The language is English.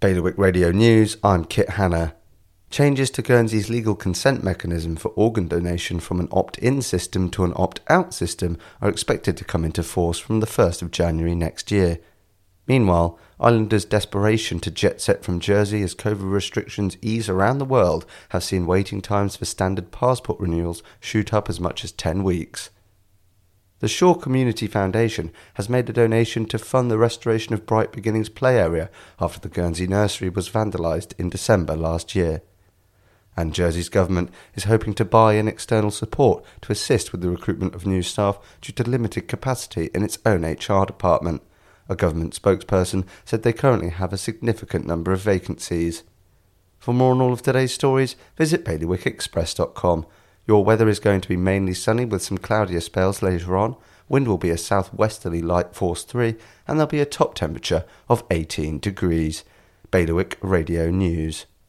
Bailiwick Radio News, I'm Kit Hanna. Changes to Guernsey's legal consent mechanism for organ donation from an opt in system to an opt out system are expected to come into force from the 1st of January next year. Meanwhile, Islanders' desperation to jet set from Jersey as COVID restrictions ease around the world have seen waiting times for standard passport renewals shoot up as much as 10 weeks. The Shore Community Foundation has made a donation to fund the restoration of Bright Beginnings play area after the Guernsey nursery was vandalised in December last year. And Jersey's government is hoping to buy in external support to assist with the recruitment of new staff due to limited capacity in its own HR department. A government spokesperson said they currently have a significant number of vacancies. For more on all of today's stories, visit bailiwickexpress.com. Your weather is going to be mainly sunny with some cloudier spells later on. Wind will be a southwesterly light force 3 and there'll be a top temperature of 18 degrees. Bailiwick Radio News.